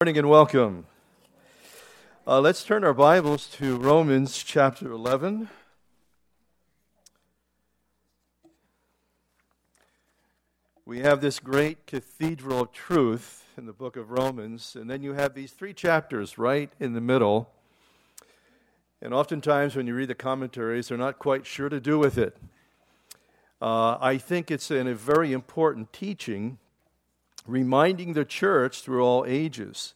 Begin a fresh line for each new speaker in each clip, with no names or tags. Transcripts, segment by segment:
morning and welcome. Uh, let's turn our Bibles to Romans chapter 11. We have this great cathedral of truth in the book of Romans, and then you have these three chapters right in the middle. And oftentimes, when you read the commentaries, they're not quite sure to do with it. Uh, I think it's in a very important teaching reminding the church through all ages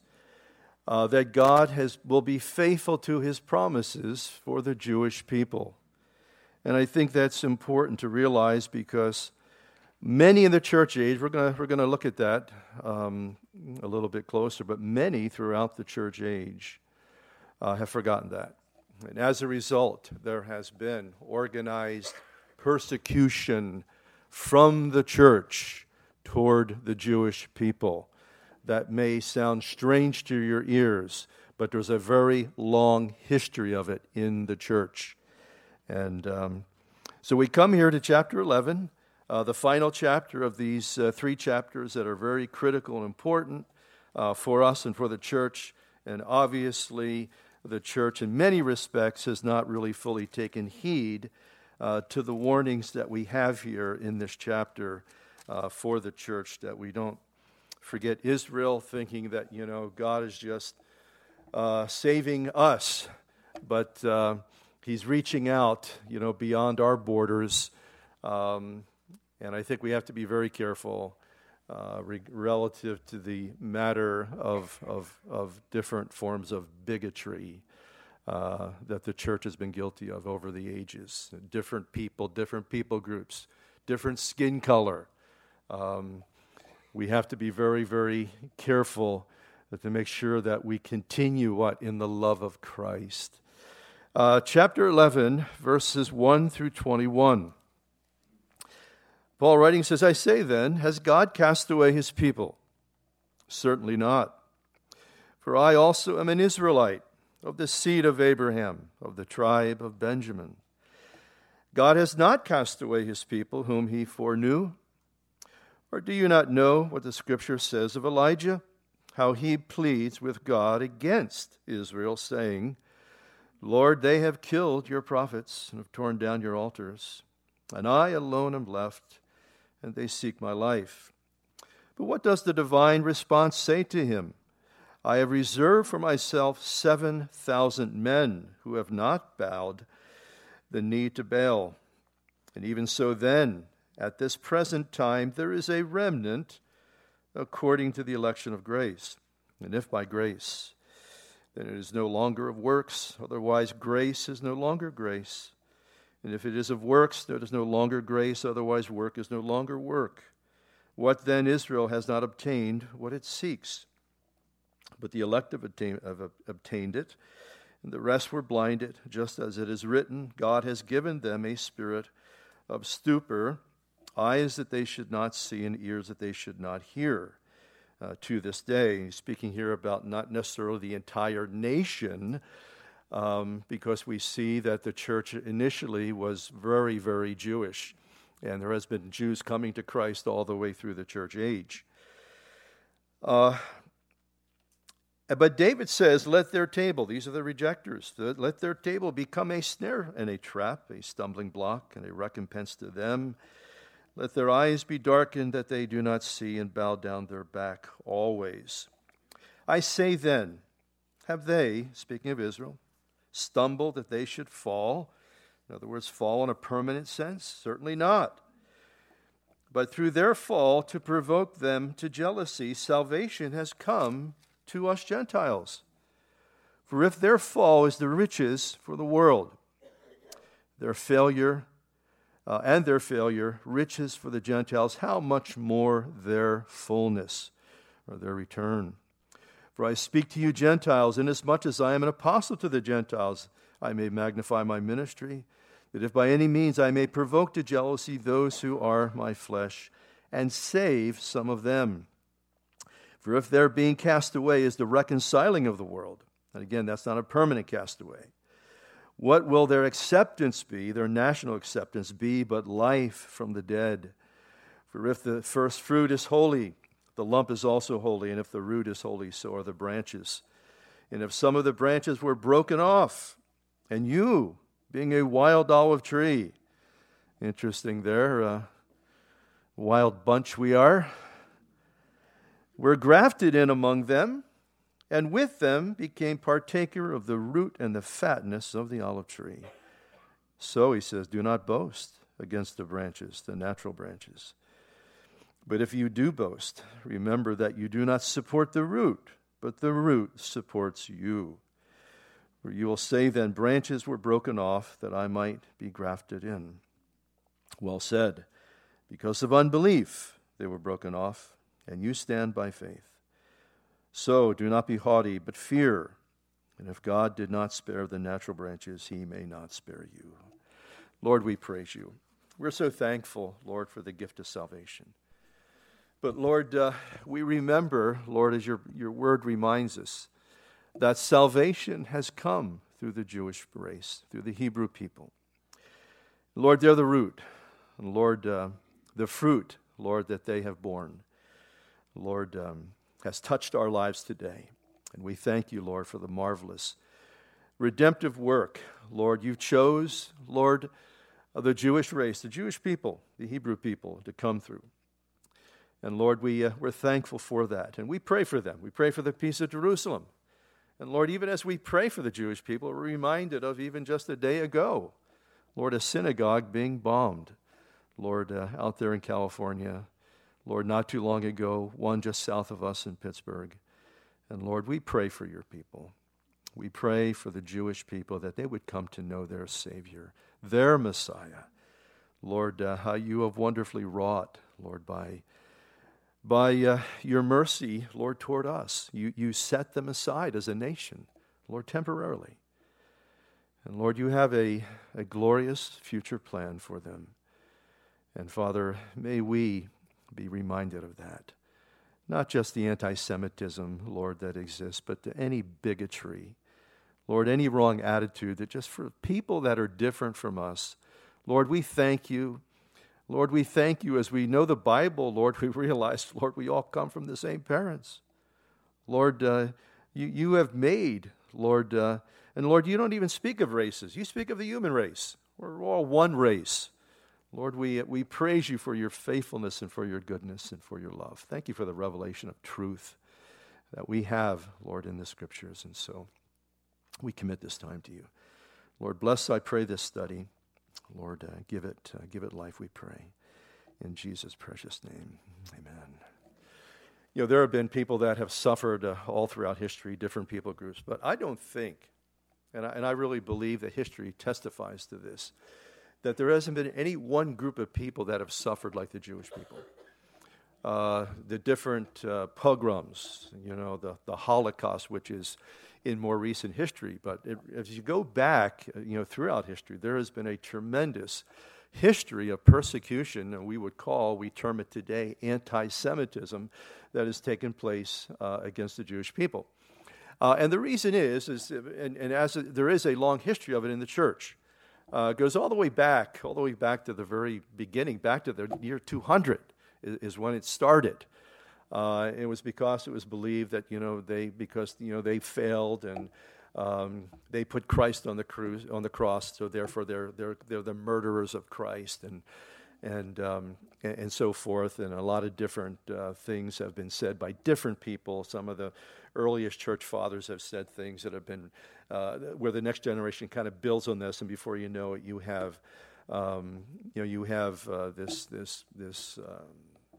uh, that God has, will be faithful to his promises for the Jewish people. And I think that's important to realize because many in the church age, we're going we're to look at that um, a little bit closer, but many throughout the church age uh, have forgotten that. And as a result, there has been organized persecution from the church toward the Jewish people. That may sound strange to your ears, but there's a very long history of it in the church. And um, so we come here to chapter 11, uh, the final chapter of these uh, three chapters that are very critical and important uh, for us and for the church. And obviously, the church, in many respects, has not really fully taken heed uh, to the warnings that we have here in this chapter uh, for the church, that we don't forget Israel, thinking that, you know, God is just uh, saving us, but uh, He's reaching out, you know, beyond our borders. Um, and I think we have to be very careful uh, re- relative to the matter of, of, of different forms of bigotry. Uh, that the church has been guilty of over the ages. Different people, different people groups, different skin color, um, we have to be very, very careful to make sure that we continue what? In the love of Christ. Uh, chapter 11, verses 1 through 21. Paul writing says, I say then, has God cast away his people? Certainly not. For I also am an Israelite, of the seed of Abraham, of the tribe of Benjamin. God has not cast away his people, whom he foreknew. Or do you not know what the scripture says of Elijah? How he pleads with God against Israel, saying, Lord, they have killed your prophets and have torn down your altars, and I alone am left, and they seek my life. But what does the divine response say to him? I have reserved for myself 7,000 men who have not bowed the knee to Baal. And even so, then, at this present time, there is a remnant according to the election of grace. And if by grace, then it is no longer of works, otherwise, grace is no longer grace. And if it is of works, there is no longer grace, otherwise, work is no longer work. What then Israel has not obtained, what it seeks. But the elect have obtained it, and the rest were blinded, just as it is written God has given them a spirit of stupor eyes that they should not see and ears that they should not hear. Uh, to this day, speaking here about not necessarily the entire nation, um, because we see that the church initially was very, very Jewish, and there has been Jews coming to Christ all the way through the church age. Uh, but David says, Let their table, these are the rejectors, let their table become a snare and a trap, a stumbling block and a recompense to them. Let their eyes be darkened that they do not see, and bow down their back always. I say then, have they, speaking of Israel, stumbled that they should fall? In other words, fall in a permanent sense? Certainly not. But through their fall, to provoke them to jealousy, salvation has come to us Gentiles. For if their fall is the riches for the world, their failure uh, and their failure, riches for the Gentiles, how much more their fullness or their return? For I speak to you, Gentiles, inasmuch as I am an apostle to the Gentiles, I may magnify my ministry, that if by any means I may provoke to jealousy those who are my flesh, and save some of them. For if their being cast away is the reconciling of the world, and again, that's not a permanent castaway what will their acceptance be, their national acceptance be, but life from the dead? For if the first fruit is holy, The lump is also holy, and if the root is holy, so are the branches. And if some of the branches were broken off, and you, being a wild olive tree, interesting there, uh, wild bunch we are, were grafted in among them, and with them became partaker of the root and the fatness of the olive tree. So he says, Do not boast against the branches, the natural branches. But if you do boast, remember that you do not support the root, but the root supports you. For you will say, Then branches were broken off that I might be grafted in. Well said. Because of unbelief, they were broken off, and you stand by faith. So do not be haughty, but fear. And if God did not spare the natural branches, he may not spare you. Lord, we praise you. We're so thankful, Lord, for the gift of salvation. But Lord, uh, we remember, Lord, as your, your word reminds us, that salvation has come through the Jewish race, through the Hebrew people. Lord, they're the root. And Lord, uh, the fruit, Lord, that they have borne, Lord, um, has touched our lives today. And we thank you, Lord, for the marvelous redemptive work, Lord, you chose, Lord, the Jewish race, the Jewish people, the Hebrew people, to come through. And Lord, we, uh, we're thankful for that. And we pray for them. We pray for the peace of Jerusalem. And Lord, even as we pray for the Jewish people, we're reminded of even just a day ago, Lord, a synagogue being bombed. Lord, uh, out there in California. Lord, not too long ago, one just south of us in Pittsburgh. And Lord, we pray for your people. We pray for the Jewish people that they would come to know their Savior, their Messiah. Lord, uh, how you have wonderfully wrought, Lord, by by uh, your mercy, Lord, toward us. You, you set them aside as a nation, Lord, temporarily. And Lord, you have a, a glorious future plan for them. And Father, may we be reminded of that. Not just the anti Semitism, Lord, that exists, but to any bigotry, Lord, any wrong attitude that just for people that are different from us, Lord, we thank you Lord, we thank you as we know the Bible, Lord, we realize, Lord, we all come from the same parents. Lord, uh, you, you have made, Lord, uh, and Lord, you don't even speak of races. You speak of the human race. We're all one race. Lord, we, we praise you for your faithfulness and for your goodness and for your love. Thank you for the revelation of truth that we have, Lord, in the scriptures. And so we commit this time to you. Lord, bless, I pray, this study. Lord, uh, give, it, uh, give it life, we pray. In Jesus' precious name, amen. You know, there have been people that have suffered uh, all throughout history, different people groups, but I don't think, and I, and I really believe that history testifies to this, that there hasn't been any one group of people that have suffered like the Jewish people. Uh, the different uh, pogroms, you know, the, the Holocaust, which is in more recent history. But it, as you go back, uh, you know, throughout history, there has been a tremendous history of persecution, and we would call, we term it today, anti Semitism, that has taken place uh, against the Jewish people. Uh, and the reason is, is and, and as a, there is a long history of it in the church, uh, goes all the way back, all the way back to the very beginning, back to the year 200 is, is when it started. Uh, it was because it was believed that you know they because you know they failed and um, they put Christ on the cruise on the cross, so therefore they're they're they're the murderers of Christ and and um, and, so forth. And a lot of different uh, things have been said by different people. Some of the earliest church fathers have said things that have been uh, where the next generation kind of builds on this, and before you know it, you have um, you know you have uh, this this this um,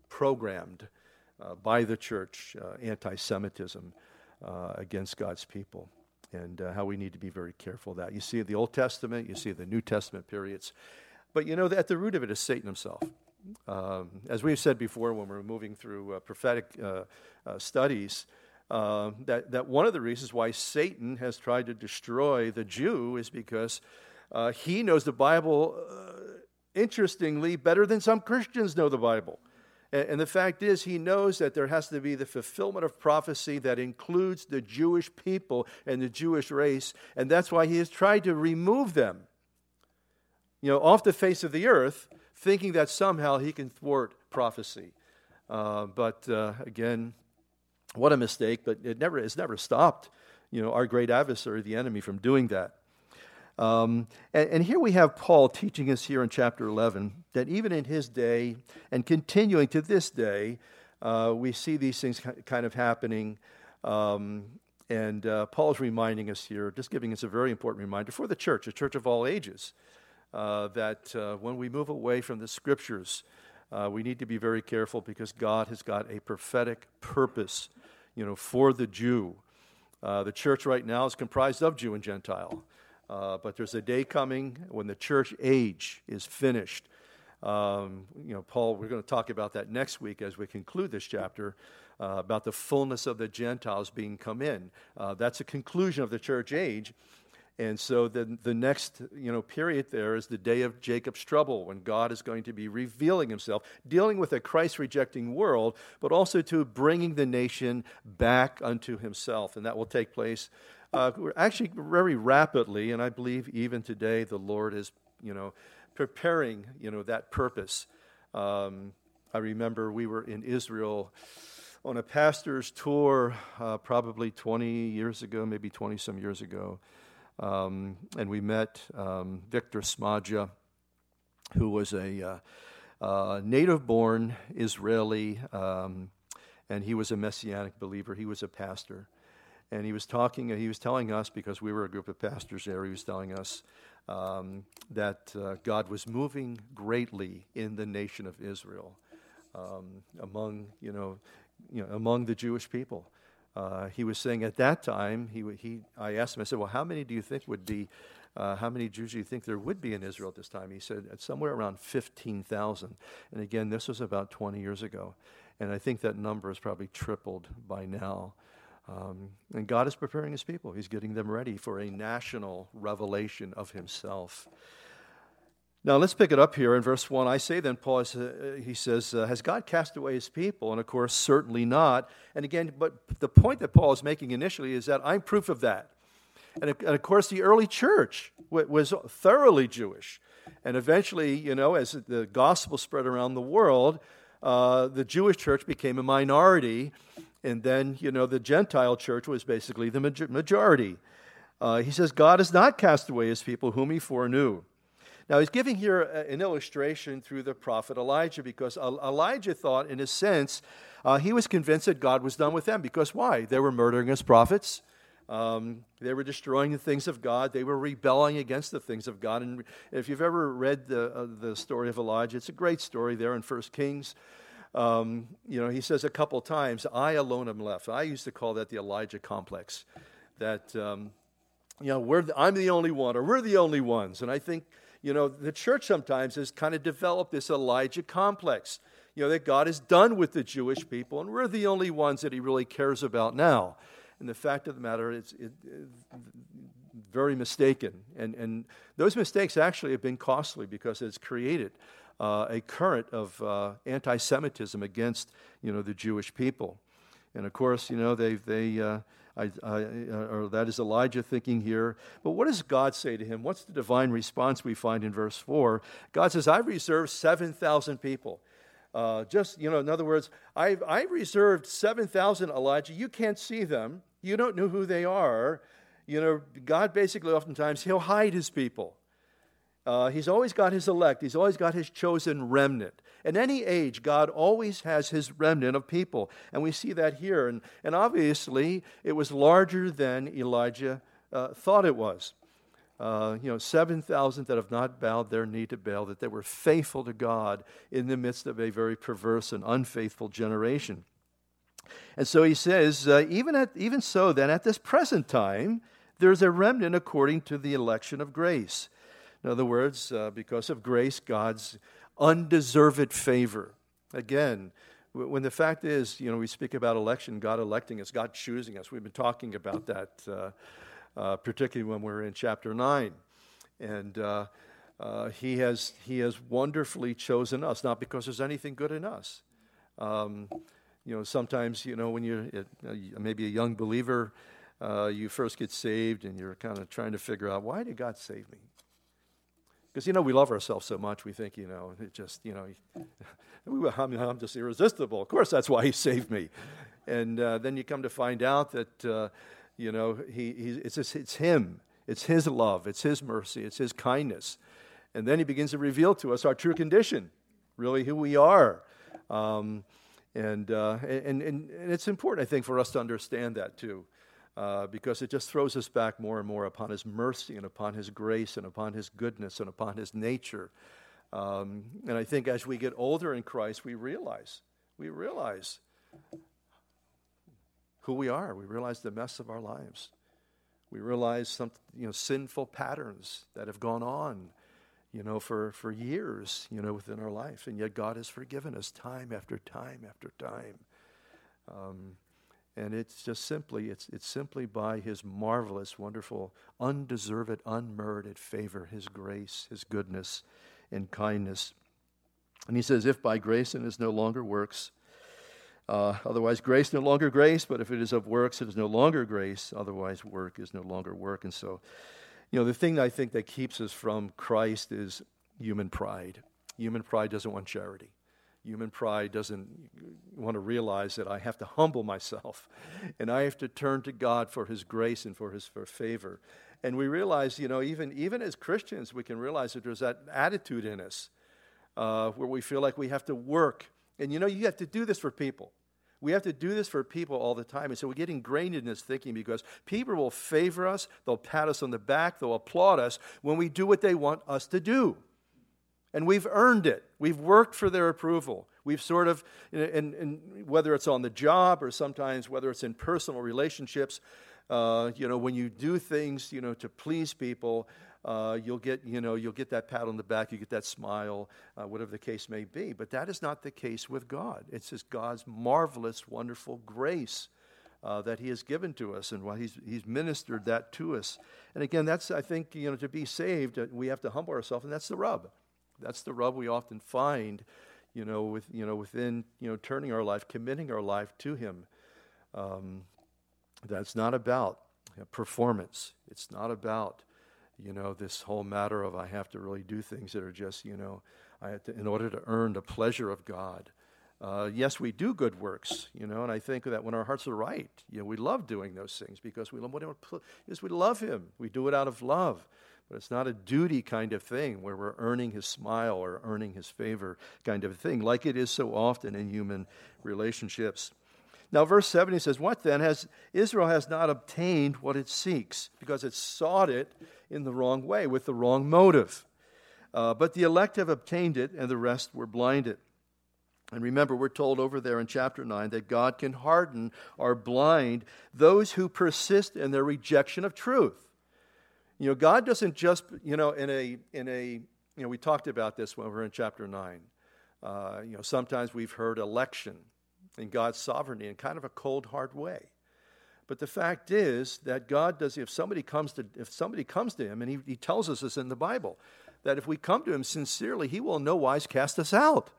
programmed uh, by the church, uh, anti Semitism uh, against God's people, and uh, how we need to be very careful of that. You see the Old Testament, you see the New Testament periods, but you know, at the root of it is Satan himself. Um, as we've said before when we're moving through uh, prophetic uh, uh, studies, uh, that, that one of the reasons why Satan has tried to destroy the Jew is because he knows the Bible, interestingly, better than some Christians know the Bible. And, the fact is, he knows that there has to be the fulfillment of prophecy that includes the Jewish people and the Jewish race. And that's why he has tried to remove them, you know, off the face of the earth, thinking that somehow he can thwart prophecy. Uh, but uh, again, what a mistake, but it never, it's never stopped you know, our great adversary, the enemy, from doing that. Um, and, and, here we have Paul teaching us here in chapter 11 that even in his day and continuing to this day, uh, we see these things kind of happening. Um, and uh, Paul's reminding us here, just giving us a very important reminder for the church, a church of all ages, uh, that uh, when we move away from the scriptures, uh, we need to be very careful because God has got a prophetic purpose, you know, for the Jew. Uh, the church right now is comprised of Jew and Gentile. Uh, but there's a day coming when the church age is finished. Um, you know, Paul, we're going to talk about that next week as we conclude this chapter uh, about the fullness of the Gentiles being come in. That's a conclusion of the church age. And so the, the next you know, period there is the day of Jacob's trouble when God is going to be revealing himself, dealing with a Christ rejecting world, but also to bringing the nation back unto himself. And that will take place uh, actually very rapidly. And I believe even today the Lord is you know, preparing you know, that purpose. Um, I remember we were in Israel on a pastor's tour uh, probably 20 years ago, maybe 20 some years ago. Um, and we met um, Victor Smadja, who was a uh, uh, native born Israeli, um, and he was a messianic believer. He was a pastor. And he was talking, he was telling us, because we were a group of pastors there, he was telling us um, that uh, God was moving greatly in the nation of Israel um, among, you know, you know, among the Jewish people. Uh, he was saying at that time, he, he, I asked him, I said, Well, how many do you think would be, uh, how many Jews do you think there would be in Israel at this time? He said, Somewhere around 15,000. And again, this was about 20 years ago. And I think that number has probably tripled by now. Um, and God is preparing his people, he's getting them ready for a national revelation of himself. Now let's pick it up here in verse 1. I say then, Paul, uh, he says, uh, Has God cast away his people? And of course, certainly not. And again, but the point that Paul is making initially is that I'm proof of that. And, and of course, the early church was thoroughly Jewish. And eventually, you know, as the gospel spread around the world, uh, the Jewish church became a minority. And then, you know, the Gentile church was basically the majority. Uh, he says, God has not cast away his people whom he foreknew. Now, he's giving here an illustration through the prophet Elijah because Elijah thought, in a sense, uh, he was convinced that God was done with them. Because why? They were murdering his prophets. Um, they were destroying the things of God. They were rebelling against the things of God. And if you've ever read the, uh, the story of Elijah, it's a great story there in First Kings. Um, you know, he says a couple times, I alone am left. I used to call that the Elijah complex. That, um, you know, the, I'm the only one, or we're the only ones. And I think you know, the church sometimes has kind of developed this Elijah complex, you know, that God is done with the Jewish people and we're the only ones that he really cares about now. And the fact of the matter is, it, very mistaken. And, and those mistakes actually have been costly because it's created uh, a current of uh, anti Semitism against, you know, the Jewish people. And of course, you know, they, they, uh, I, I, or that is Elijah thinking here. But what does God say to him? What's the divine response we find in verse 4? God says, I've reserved 7,000 people. Uh, just, you know, in other words, I've, I've reserved 7,000, Elijah. You can't see them, you don't know who they are. You know, God basically, oftentimes, He'll hide His people. Uh, he's always got his elect. He's always got his chosen remnant. In any age, God always has his remnant of people. And we see that here. And, and obviously, it was larger than Elijah uh, thought it was. Uh, you know, 7,000 that have not bowed their knee to Baal, that they were faithful to God in the midst of a very perverse and unfaithful generation. And so he says, uh, even, at, even so, then, at this present time, there's a remnant according to the election of grace. In other words, uh, because of grace, God's undeserved favor. Again, when the fact is, you know, we speak about election, God electing us, God choosing us. We've been talking about that, uh, uh, particularly when we're in chapter 9. And uh, uh, he, has, he has wonderfully chosen us, not because there's anything good in us. Um, you know, sometimes, you know, when you're uh, maybe a young believer, you first get saved and you're kind of trying to figure out, why did God save me? Because, you know, we love ourselves so much, we think, you know, it just, you know, I'm, just irresistible. Of course, that's why he saved me. And uh, then you come to find out that, uh, you know, he, he, it's, just, it's him. It's his love. It's his mercy. It's his kindness. And then he begins to reveal to us our true condition, really who we are. Um, and, uh, and, and, and it's important, I think, for us to understand that too uh, because it just throws us back more and more upon His mercy and upon His grace and upon His goodness and upon His nature. Um, and I think as we get older in Christ, we realize, we realize who we are. We realize the mess of our lives. We realize some you know, sinful patterns that have gone on, you know, for, for years, you know, within our life. And yet God has forgiven us time after time after time. Um, and it's just simply, it's, it's simply by his marvelous, wonderful, undeserved, unmerited favor, his grace, his goodness, and kindness. And he says, if by grace it is no longer works, uh, otherwise grace no longer grace, but if it is of works, it is no longer grace, otherwise work is no longer work. And so, you know, the thing I think that keeps us from Christ is human pride. Human pride doesn't want charity. Human pride doesn't want to realize that I have to humble myself and I have to turn to God for His grace and for His for favor. And we realize, you know, even, even as Christians, we can realize that there's that attitude in us uh, where we feel like we have to work. And you know, you have to do this for people. We have to do this for people all the time. And so we get ingrained in this thinking because people will favor us, they'll pat us on the back, they'll applaud us when we do what they want us to do and we've earned it. We've worked for their approval. We've sort of, and, whether it's on the job or sometimes whether it's in personal relationships, uh, you know, when you do things, you know, to please people, uh, you'll get, you know, you'll get that pat on the back, you get that smile, uh, whatever the case may be. But that is not the case with God. It's just God's marvelous, wonderful grace. Uh, that he has given to us and why he's, he's ministered that to us. And again, that's, I think, you know, to be saved, uh, we have to humble ourselves, and that's the rub. That's the rub we often find, you know, with, you know, within, you know, turning our life, committing our life to Him. Um, that's not about performance. It's not about, you know, this whole matter of I have to really do things that are just, you know, I have to, in order to earn the pleasure of God. Uh, yes, we do good works, you know, and I think that when our hearts are right, you know, we love doing those things because we love, is we love Him. We do it out of love. But it's not a duty kind of thing where we're earning his smile or earning his favor kind of thing, like it is so often in human relationships. Now, verse 7 he says, What then? Has Israel has not obtained what it seeks, because it sought it in the wrong way, with the wrong motive. Uh, but the elect have obtained it, and the rest were blinded. And remember, we're told over there in chapter 9 that God can harden or blind those who persist in their rejection of truth. You know, God doesn't just, you know, in a, in a, you know, we talked about this when we were in chapter 9. Uh, you know, sometimes we've heard election in God's sovereignty in kind of a cold, hard way. But the fact is that God does, if somebody comes to, if somebody comes to him, and he, he tells us this in the Bible, that if we come to him sincerely, he will in no wise cast us out.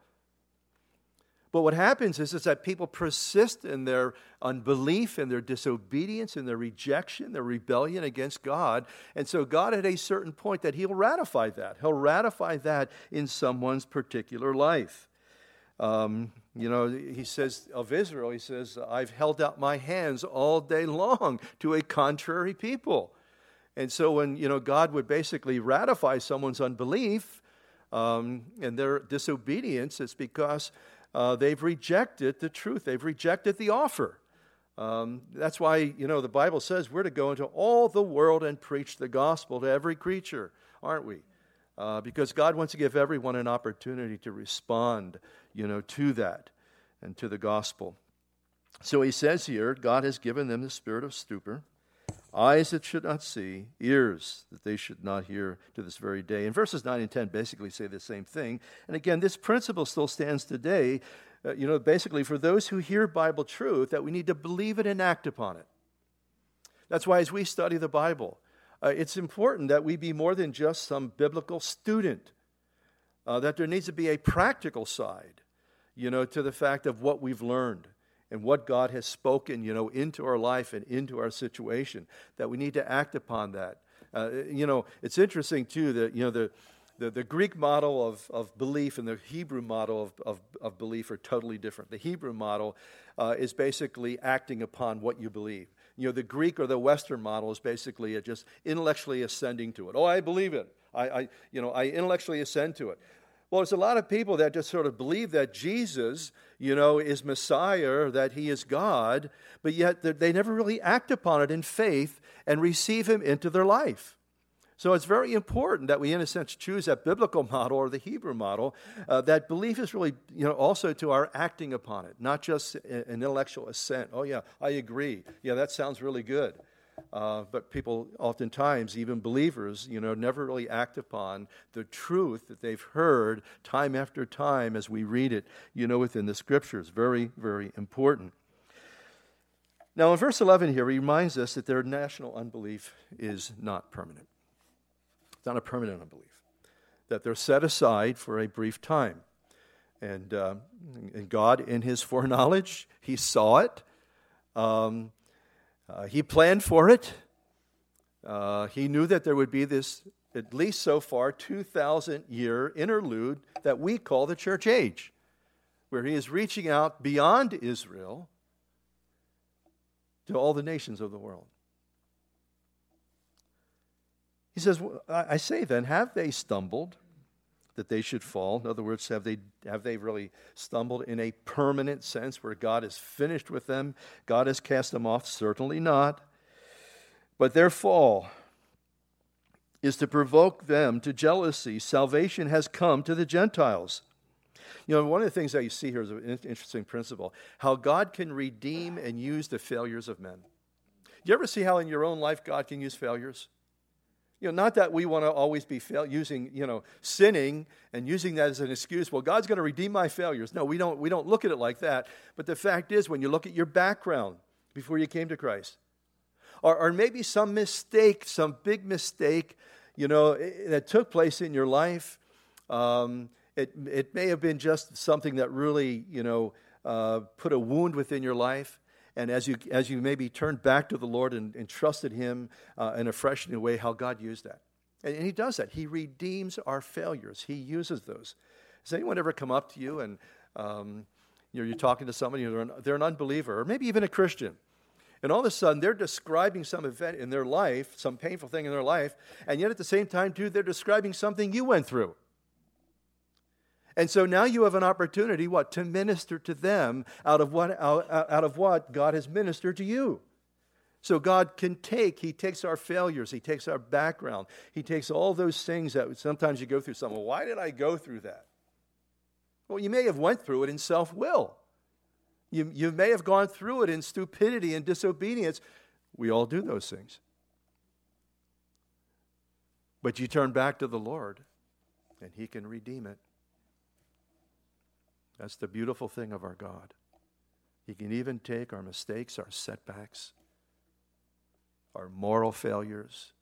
But what happens is, is that people persist in their unbelief, in their disobedience, in their rejection, their rebellion against God. And so, God, at a certain point, that He'll ratify that. He'll ratify that in someone's particular life. Um, you know, he says of Israel, he says, I've held out my hands all day long to a contrary people. And so when, you know, God would basically ratify someone's unbelief um, and their disobedience, it's because uh, they've rejected the truth, they've rejected the offer. Um, that's why, you know, the Bible says we're to go into all the world and preach the gospel to every creature, aren't we? Uh, because God wants to give everyone an opportunity to respond, you know, to that and to the gospel. So he says here, God has given them the spirit of stupor eyes that should not see, ears that they should not hear to this very day. And verses 9 and 10 basically say the same thing. And again, this principle still stands today, uh, you know, basically for those who hear Bible truth, that we need to believe it and act upon it. That's why as we study the Bible, uh, it's important that we be more than just some biblical student, uh, that there needs to be a practical side, you know, to the fact of what we've learned and what God has spoken, you know, into our life and into our situation, that we need to act upon that. Uh, you know, it's interesting too that, you know, the, the, the Greek model of, of belief and the Hebrew model of, of, of belief are totally different. The Hebrew model uh, is basically acting upon what you believe. You know, the Greek or the Western model is basically just intellectually ascending to it. Oh, I believe it. I, I, you know, I intellectually ascend to it. Well, there's a lot of people that just sort of believe that Jesus, you know, is Messiah, that he is God, but yet they never really act upon it in faith and receive him into their life. So it's very important that we, in a sense, choose that biblical model or the Hebrew model. Uh, that belief is really, you know, also to our acting upon it, not just an intellectual assent. Oh yeah, I agree. Yeah, that sounds really good. Uh, but people, oftentimes, even believers, you know, never really act upon the truth that they've heard time after time as we read it, you know, within the scriptures. Very, very important. Now, in verse 11 here, he reminds us that their national unbelief is not permanent. It's not a permanent unbelief, that they're set aside for a brief time. And, uh, and God, in his foreknowledge, he saw it. Um, uh, he planned for it. Uh, he knew that there would be this, at least so far, 2,000 year interlude that we call the church age, where he is reaching out beyond Israel to all the nations of the world. He says, I say then, have they stumbled that they should fall? In other words, have they, have they really stumbled in a permanent sense where God is finished with them? God has cast them off? Certainly not. But their fall is to provoke them to jealousy. Salvation has come to the Gentiles. You know, one of the things that you see here is an interesting principle how God can redeem and use the failures of men. You ever see how in your own life God can use failures? You know, not that we want to always be fail, using, you know, sinning and using that as an excuse. Well, God's going to redeem my failures. No, we don't, we don't look at it like that. But the fact is, when you look at your background before you came to Christ, or, or maybe some mistake, some big mistake, you know, that took place in your life, um, it, it may have been just something that really, you know, uh, put a wound within your life and as you, as you maybe turned back to the Lord and, and trusted Him uh, in a fresh new way, how God used that. And, and He does that. He redeems our failures, He uses those. Has anyone ever come up to you and um, you know, you're talking to somebody, they're an, they're an unbeliever, or maybe even a Christian, and all of a sudden they're describing some event in their life, some painful thing in their life, and yet at the same time, too, they're describing something you went through. And so now you have an opportunity, what? To minister to them out of what, out, out of what God has ministered to you. So God can take, He takes our failures, He takes our background, He takes all those things that sometimes you go through something. Well, why did I go through that? Well, you may have went through it in self-will. You, you may have gone through it in stupidity and disobedience. We all do those things. But you turn back to the Lord, and He can redeem it. That's the beautiful thing of our God. He can even take our mistakes, our setbacks, our moral failures,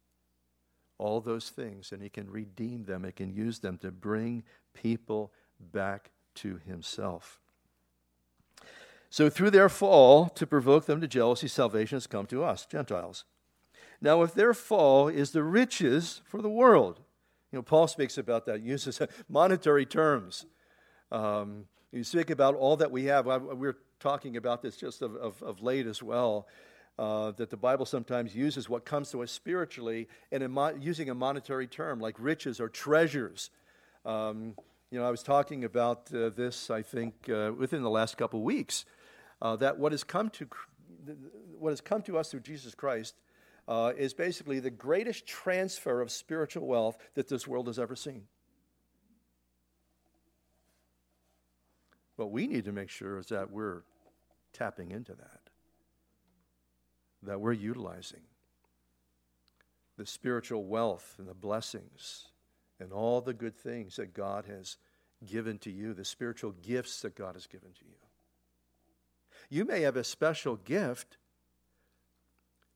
all those things, and He can redeem them. He can use them to bring people back to Himself. So, through their fall, to provoke them to jealousy, salvation has come to us, Gentiles. Now, if their fall is the riches for the world, you know, Paul speaks about that, uses monetary terms. Um, you speak about all that we have. We are talking about this just of, of, of late as well. Uh, that the Bible sometimes uses what comes to us spiritually and mo- using a monetary term like riches or treasures. Um, you know, I was talking about uh, this, I think, uh, within the last couple of weeks, uh, that what has come to what has come to us through Jesus Christ uh, is basically the greatest transfer of spiritual wealth that this world has ever seen. What we need to make sure is that we're tapping into that, that we're utilizing the spiritual wealth and the blessings and all the good things that God has given to you, the spiritual gifts that God has given to you. You may have a special gift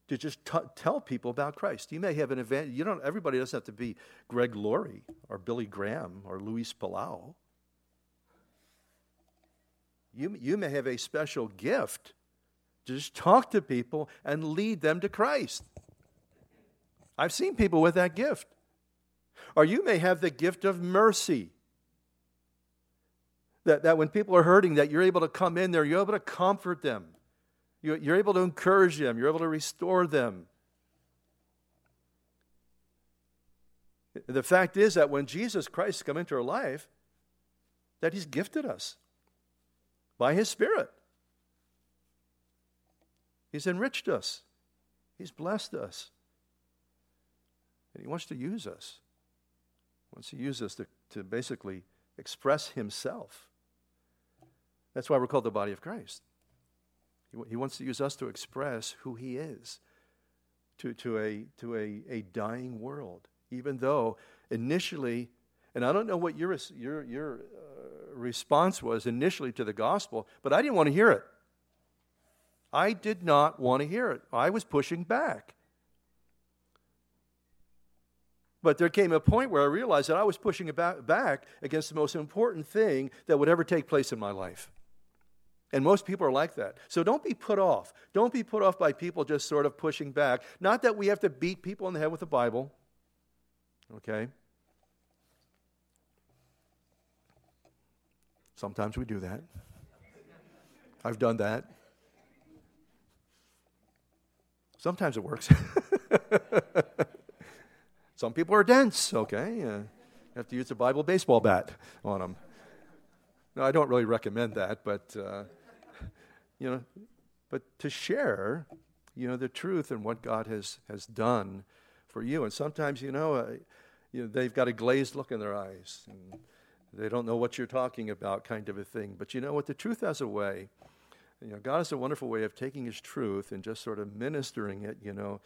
to just t- tell people about Christ. You may have an event. You don't. Everybody doesn't have to be Greg Laurie or Billy Graham or Luis Palau. You, you may have a special gift to just talk to people and lead them to Christ. I've seen people with that gift. Or you may have the gift of mercy. That, that when people are hurting, that you're able to come in there, you're able to comfort them. You're, you're able to encourage them, you're able to restore them. The fact is that when Jesus Christ come into our life, that he's gifted us by his Spirit. He's enriched us. He's blessed us. And he wants to use us. He wants to use us to, to basically express himself. That's why we're called the body of Christ. He, he wants to use us to express who he is to, to, a, to a, a dying world even though initially, and I don't know what your, your, your response was initially to the gospel, but I didn't want to hear it. I did not want to hear it. I was pushing back. But there came a point where I realized that I was pushing back against the most important thing that would ever take place in my life. And most people are like that. So don't be put off. Don't be put off by people just sort of pushing back. Not that we have to beat people in the head with the Bible. Okay? Sometimes we do that. I've done that. Sometimes it works. Some people are dense, okay? Uh, you have to use a Bible baseball bat on them. No, I don't really recommend that, but, uh, you know, but to share, you know, the truth and what God has, has done for you. And sometimes, you know, uh, you know, they've got a glazed look in their eyes. And they don't know what you're talking about, kind of a thing. But you know what? The truth has a way. You know, God has a wonderful way of taking His truth and just sort of ministering it. You know,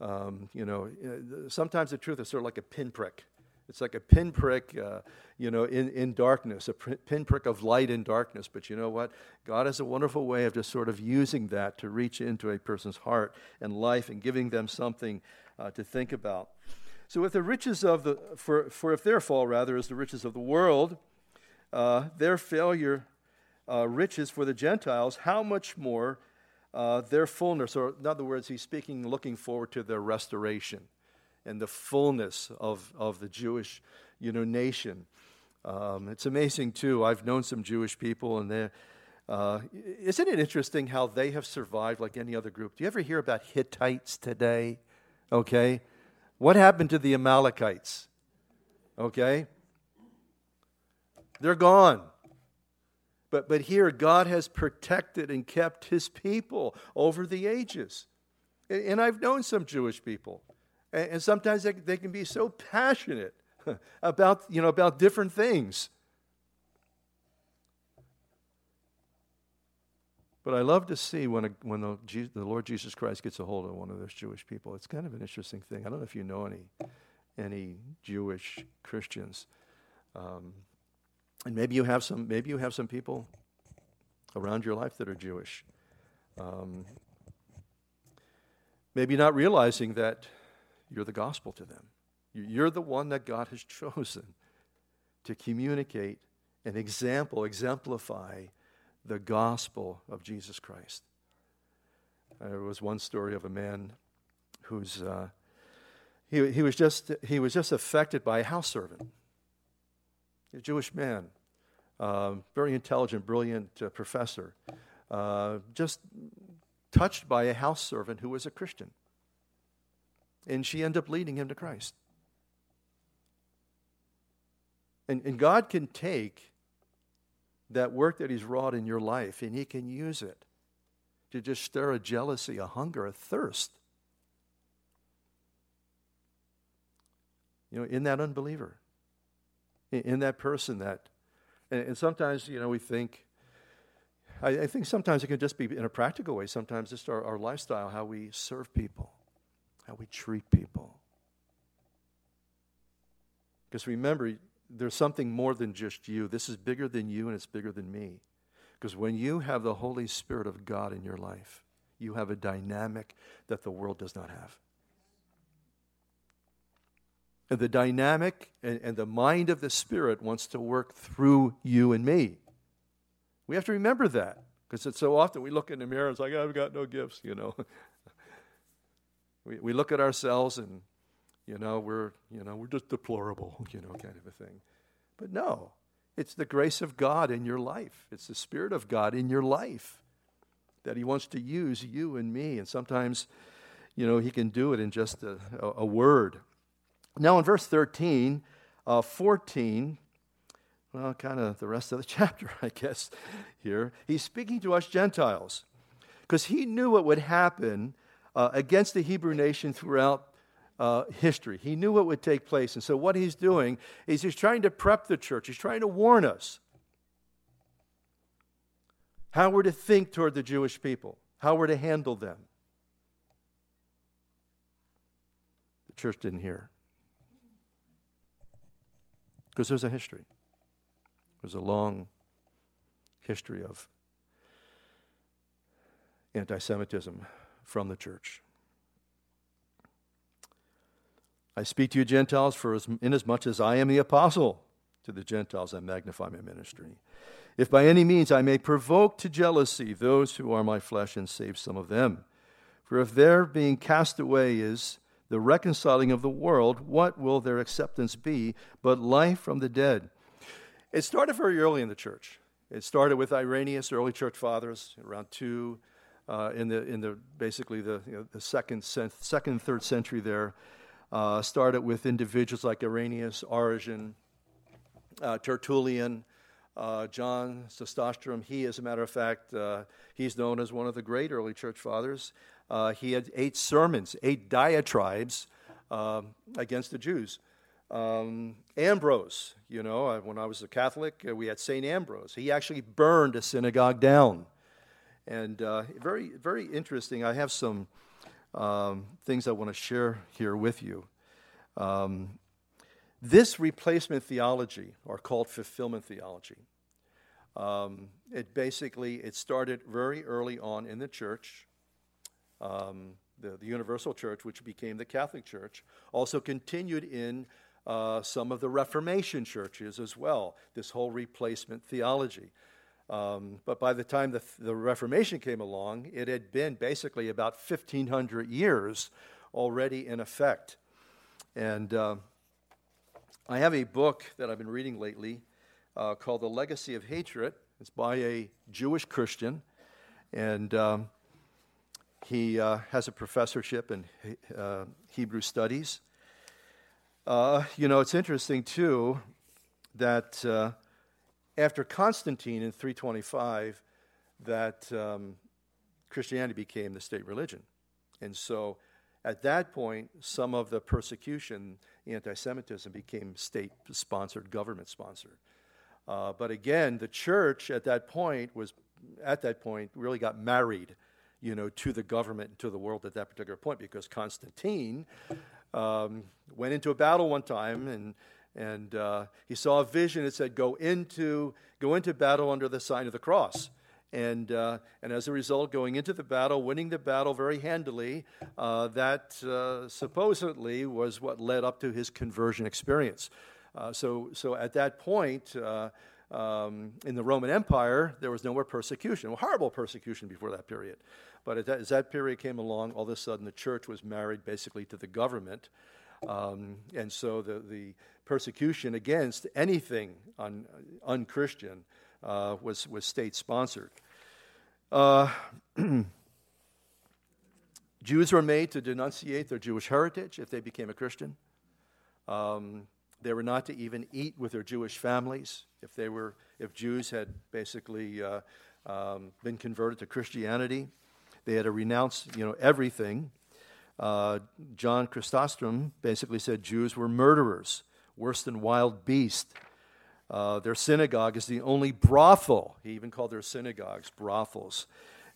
um, you know. Uh, sometimes the truth is sort of like a pinprick. It's like a pinprick, uh, you know, in, in darkness, a pinprick of light in darkness. But you know what? God has a wonderful way of just sort of using that to reach into a person's heart and life and giving them something uh, to think about. So, if the riches of the, for, for if their fall rather is the riches of the world, uh, their failure uh, riches for the Gentiles, how much more uh, their fullness, or in other words, he's speaking looking forward to their restoration and the fullness of, of the Jewish you know, nation. Um, it's amazing, too. I've known some Jewish people, and they're, uh, isn't it interesting how they have survived like any other group? Do you ever hear about Hittites today? Okay. What happened to the Amalekites? Okay. They're gone. But, but here, God has protected and kept his people over the ages. And, and I've known some Jewish people. And, and sometimes they, they can be so passionate about, you know, about different things. But I love to see when, a, when the, the Lord Jesus Christ gets a hold of one of those Jewish people. It's kind of an interesting thing. I don't know if you know any, any Jewish Christians. Um, and maybe you have some, maybe you have some people around your life that are Jewish. Um, maybe not realizing that you're the gospel to them. You're the one that God has chosen to communicate an example, exemplify the gospel of Jesus Christ. There was one story of a man who's uh, he, he was just he was just affected by a house servant, a Jewish man, uh, very intelligent, brilliant uh, professor, uh, just touched by a house servant who was a Christian, and she ended up leading him to Christ. And, and God can take that work that He's wrought in your life, and He can use it to just stir a jealousy, a hunger, a thirst. You know, in that unbeliever, in, that person that, and, sometimes, you know, we think, I, think sometimes it can just be in a practical way, sometimes just our, our lifestyle, how we serve people, how we treat people. Because remember, there's something more than just you. This is bigger than you and it's bigger than me. Because when you have the Holy Spirit of God in your life, you have a dynamic that the world does not have. And the dynamic and, and the mind of the Spirit wants to work through you and me. We have to remember that because it's so often we look in the mirror and it's like, I've got no gifts, you know. we, we look at ourselves and You know, we're, you know, we're just deplorable, you know, kind of a thing. But no, it's the grace of God in your life. It's the Spirit of God in your life that He wants to use you and me. And sometimes, you know, He can do it in just a, a, word. Now, in verse 13, uh, 14, well, kind of the rest of the chapter, I guess, here, he's speaking to us Gentiles because he knew what would happen uh, against the Hebrew nation throughout uh, history. He knew what would take place. And so, what he's doing is he's trying to prep the church, he's trying to warn us how we're to think toward the Jewish people, how we're to handle them. The church didn't hear. Because there's a history. There's a long history of anti Semitism from the church. I speak to you, Gentiles, for as, inasmuch as I am the apostle to the Gentiles, I magnify my ministry. If by any means I may provoke to jealousy those who are my flesh and save some of them. For if their being cast away is the reconciling of the world, what will their acceptance be but life from the dead? It started very early in the church. It started with Irenaeus, early church fathers, around two, uh, in the in the basically the you know, the second second third century there. Uh, started with individuals like Irenaeus, Origen, uh, Tertullian, uh, John Chrysostom. He, as a matter of fact, uh, he's known as one of the great early church fathers. Uh, he had eight sermons, eight diatribes um, against the Jews. Um, Ambrose, you know, when I was a Catholic, we had St. Ambrose. He actually burned a synagogue down. And uh, very, very interesting. I have some um, things I want to share here with you. Um, this replacement theology, or called fulfillment theology, um, it basically it started very early on in the church. Um, the, the Universal Church, which became the Catholic Church, also continued in uh, some of the Reformation churches as well, this whole replacement theology. Um, but by the time the, the, Reformation came along, it had been basically about 1,500 years already in effect. And uh, I have a book that I've been reading lately uh, called The Legacy of Hatred. It's by a Jewish Christian, and um, he uh, has a professorship in uh, Hebrew studies. Uh, you know, it's interesting, too, that uh, after Constantine in 325 that um, Christianity became the state religion. And so at that point, some of the persecution, anti Semitism, became state sponsored, government sponsored. Uh, but again, the church at that point was, at that point, really got married, you know, to the government and to the world at that particular point because Constantine um, went into a battle one time and and uh, he saw a vision that said, "Go into go into battle under the sign of the cross." And, uh, and as a result, going into the battle, winning the battle very handily, uh, that uh, supposedly was what led up to his conversion experience. Uh, so, so at that point, uh, um, in the Roman Empire, there was no more persecution, horrible persecution before that period. But that, as that period came along, all of a sudden the church was married basically to the government. Um, and so the, the persecution against anything un, unchristian uh, was, was state sponsored. Uh, Jews were made to denunciate their Jewish heritage if they became a Christian. Um, they were not to even eat with their Jewish families if they were if Jews had basically uh, um, been converted to Christianity. They had to renounce you know everything. Uh, John Chrysostom basically said Jews were murderers worse than wild beasts. Uh, their synagogue is the only brothel. He even called their synagogues brothels.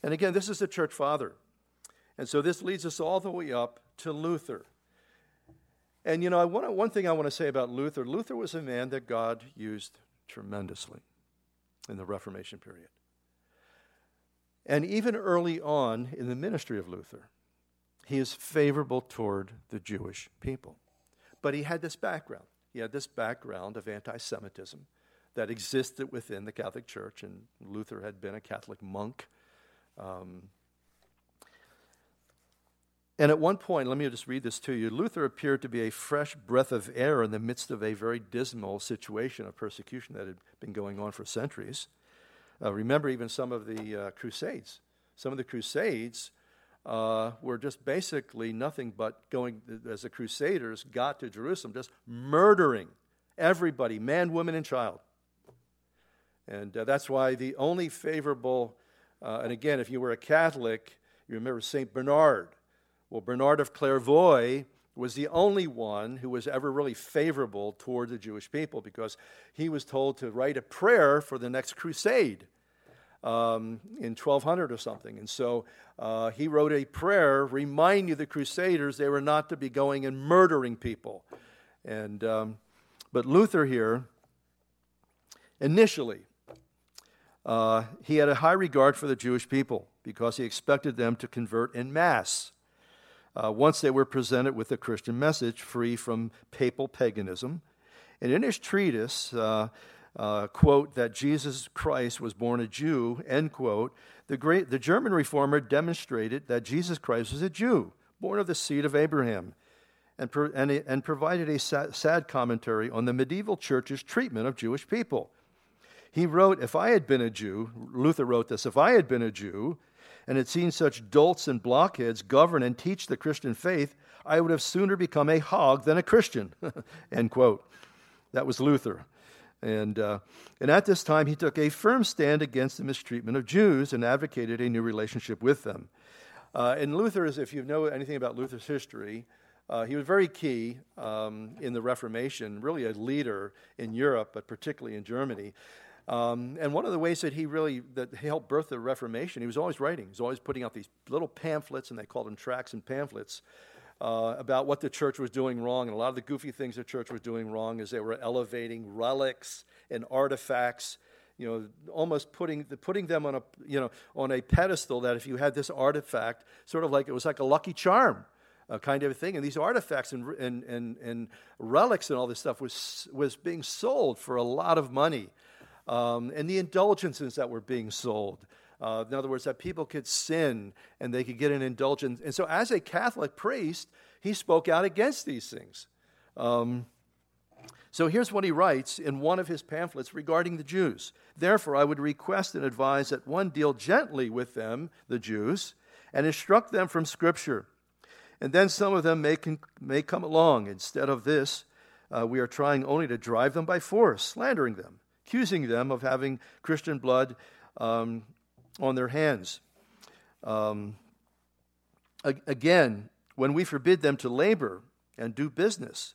And again, this is the church father. And so this leads us all the way up to Luther. And you know, I want one thing I want to say about Luther Luther was a man that God used tremendously in the Reformation period. And even early on in the ministry of Luther, he is favorable toward the Jewish people. But he had this background. He had this background of anti Semitism that existed within the Catholic Church, and Luther had been a Catholic monk. Um, and at one point, let me just read this to you. Luther appeared to be a fresh breath of air in the midst of a very dismal situation of persecution that had been going on for centuries. Uh, remember, even some of the uh, Crusades. Some of the Crusades uh, were just basically nothing but going, as the Crusaders got to Jerusalem, just murdering everybody man, woman, and child. And uh, that's why the only favorable, uh, and again, if you were a Catholic, you remember St. Bernard. Well, Bernard of Clairvaux was the only one who was ever really favorable toward the Jewish people because he was told to write a prayer for the next crusade um, in 1200 or something. And so uh, he wrote a prayer reminding the crusaders they were not to be going and murdering people. And, um, but Luther here, initially, uh, he had a high regard for the Jewish people because he expected them to convert in mass. Uh, once they were presented with a Christian message free from papal paganism. And in his treatise, uh, uh, quote, that Jesus Christ was born a Jew, end quote, the, great, the German reformer demonstrated that Jesus Christ was a Jew, born of the seed of Abraham, and, pro, and, and provided a sad, sad commentary on the medieval church's treatment of Jewish people. He wrote, If I had been a Jew, Luther wrote this, if I had been a Jew and had seen such dolts and blockheads govern and teach the Christian faith, I would have sooner become a hog than a Christian. End quote. That was Luther. And, uh, and at this time, he took a firm stand against the mistreatment of Jews and advocated a new relationship with them. Uh, and Luther is, if you know anything about Luther's history, uh, he was very key um, in the Reformation, really a leader in Europe, but particularly in Germany. Um, and one of the ways that he really that helped birth the Reformation, he was always writing. He was always putting out these little pamphlets, and they called them tracts and pamphlets. Uh, about what the church was doing wrong, and a lot of the goofy things the church was doing wrong is they were elevating relics and artifacts, you know, almost putting putting them on a you know on a pedestal that if you had this artifact, sort of like it was like a lucky charm, uh, kind of a thing. And these artifacts and, and, and, and relics and all this stuff was was being sold for a lot of money um, and the indulgences that were being sold. Uh, in other words, that people could sin and they could get an indulgence. And so, as a Catholic priest, he spoke out against these things. Um, so, here's what he writes in one of his pamphlets regarding the Jews. Therefore, I would request and advise that one deal gently with them, the Jews, and instruct them from Scripture. And then some of them may, con- may come along. Instead of this, uh, we are trying only to drive them by force, slandering them accusing them of having Christian blood um, on their hands. Um, again, when we forbid them to labor and do business,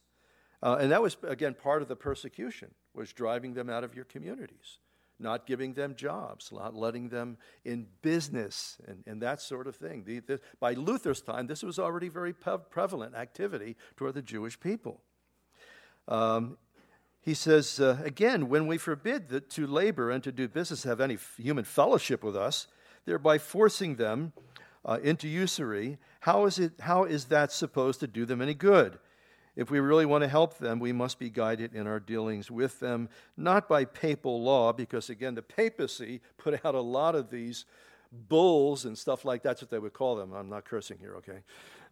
uh, and that was again part of the persecution was driving them out of your communities, not giving them jobs, not letting them in business, and, and that sort of thing. The, the, by Luther's time, this was already very prevalent activity toward the Jewish people. Um, he says, uh, again, when we forbid that to labor and to do business have any human fellowship with us, thereby forcing them uh, into usury, how is, it, how is that supposed to do them any good? If we really want to help them, we must be guided in our dealings with them, not by papal law, because again, the papacy put out a lot of these bulls and stuff like that. that's what they would call them. I'm not cursing here, okay?